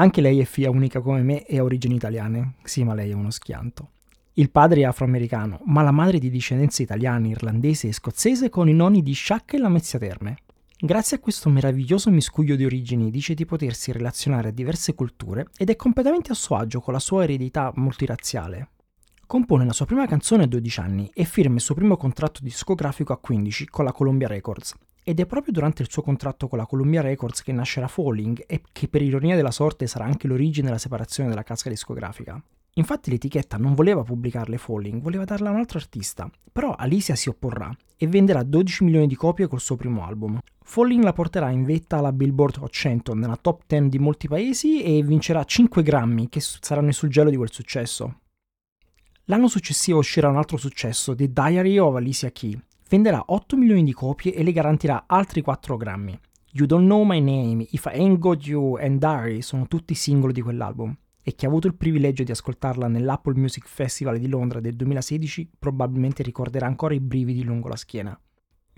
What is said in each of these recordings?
Anche lei è figlia unica come me e ha origini italiane. Sì, ma lei è uno schianto. Il padre è afroamericano, ma la madre è di discendenza italiana, irlandese e scozzese con i nonni di Sciacca e Lamezia Terme. Grazie a questo meraviglioso miscuglio di origini dice di potersi relazionare a diverse culture ed è completamente a suo agio con la sua eredità multirazziale. Compone la sua prima canzone a 12 anni e firma il suo primo contratto discografico a 15 con la Columbia Records. Ed è proprio durante il suo contratto con la Columbia Records che nascerà Falling e che per ironia della sorte sarà anche l'origine della separazione della casa discografica. Infatti l'etichetta non voleva pubblicarle Falling, voleva darla a un altro artista, però Alicia si opporrà e venderà 12 milioni di copie col suo primo album. Falling la porterà in vetta alla Billboard Hot 100 nella top 10 di molti paesi e vincerà 5 Grammy che saranno il suggello di quel successo. L'anno successivo uscirà un altro successo, The Diary of Alicia Key. Venderà 8 milioni di copie e le garantirà altri 4 Grammy. You Don't Know My Name, If I Ain't Got You and Diary sono tutti singoli di quell'album e chi ha avuto il privilegio di ascoltarla nell'Apple Music Festival di Londra del 2016 probabilmente ricorderà ancora i brividi lungo la schiena.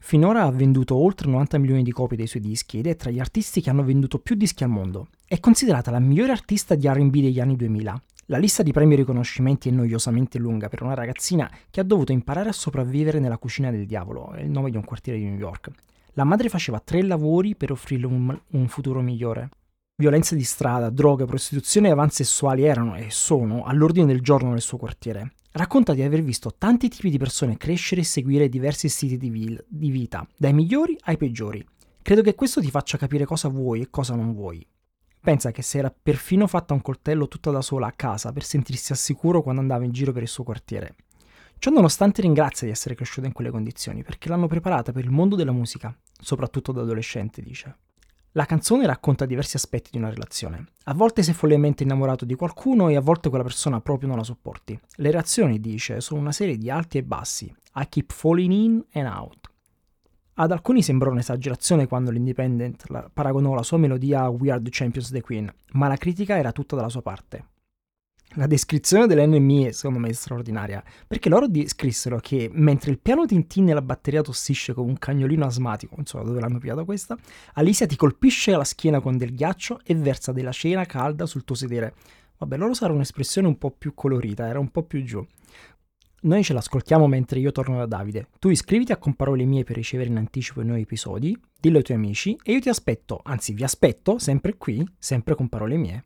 Finora ha venduto oltre 90 milioni di copie dei suoi dischi ed è tra gli artisti che hanno venduto più dischi al mondo. È considerata la migliore artista di RB degli anni 2000. La lista di premi e riconoscimenti è noiosamente lunga per una ragazzina che ha dovuto imparare a sopravvivere nella cucina del diavolo, è il nome di un quartiere di New York. La madre faceva tre lavori per offrirle un, un futuro migliore. Violenza di strada, droghe, prostituzione e avanzi sessuali erano e sono all'ordine del giorno nel suo quartiere. Racconta di aver visto tanti tipi di persone crescere e seguire diversi stili di, vil- di vita, dai migliori ai peggiori. Credo che questo ti faccia capire cosa vuoi e cosa non vuoi. Pensa che si era perfino fatta un coltello tutta da sola a casa per sentirsi al sicuro quando andava in giro per il suo quartiere. Ciò nonostante ringrazia di essere cresciuta in quelle condizioni perché l'hanno preparata per il mondo della musica, soprattutto da adolescente, dice. La canzone racconta diversi aspetti di una relazione. A volte sei follemente innamorato di qualcuno e a volte quella persona proprio non la sopporti. Le reazioni, dice, sono una serie di alti e bassi. I keep falling in and out. Ad alcuni sembrò un'esagerazione quando l'Independent paragonò la sua melodia a We Are the Champions the Queen, ma la critica era tutta dalla sua parte. La descrizione dell'NME secondo me straordinaria, perché loro descrissero che mentre il piano Tintin e la batteria tossisce come un cagnolino asmatico, insomma dove l'hanno pigliata questa, Alicia ti colpisce la schiena con del ghiaccio e versa della cena calda sul tuo sedere. Vabbè, loro sarà un'espressione un po' più colorita, era un po' più giù. Noi ce l'ascoltiamo mentre io torno da Davide. Tu iscriviti a Comparole Mie per ricevere in anticipo i nuovi episodi, dillo ai tuoi amici e io ti aspetto, anzi vi aspetto, sempre qui, sempre con Parole Mie.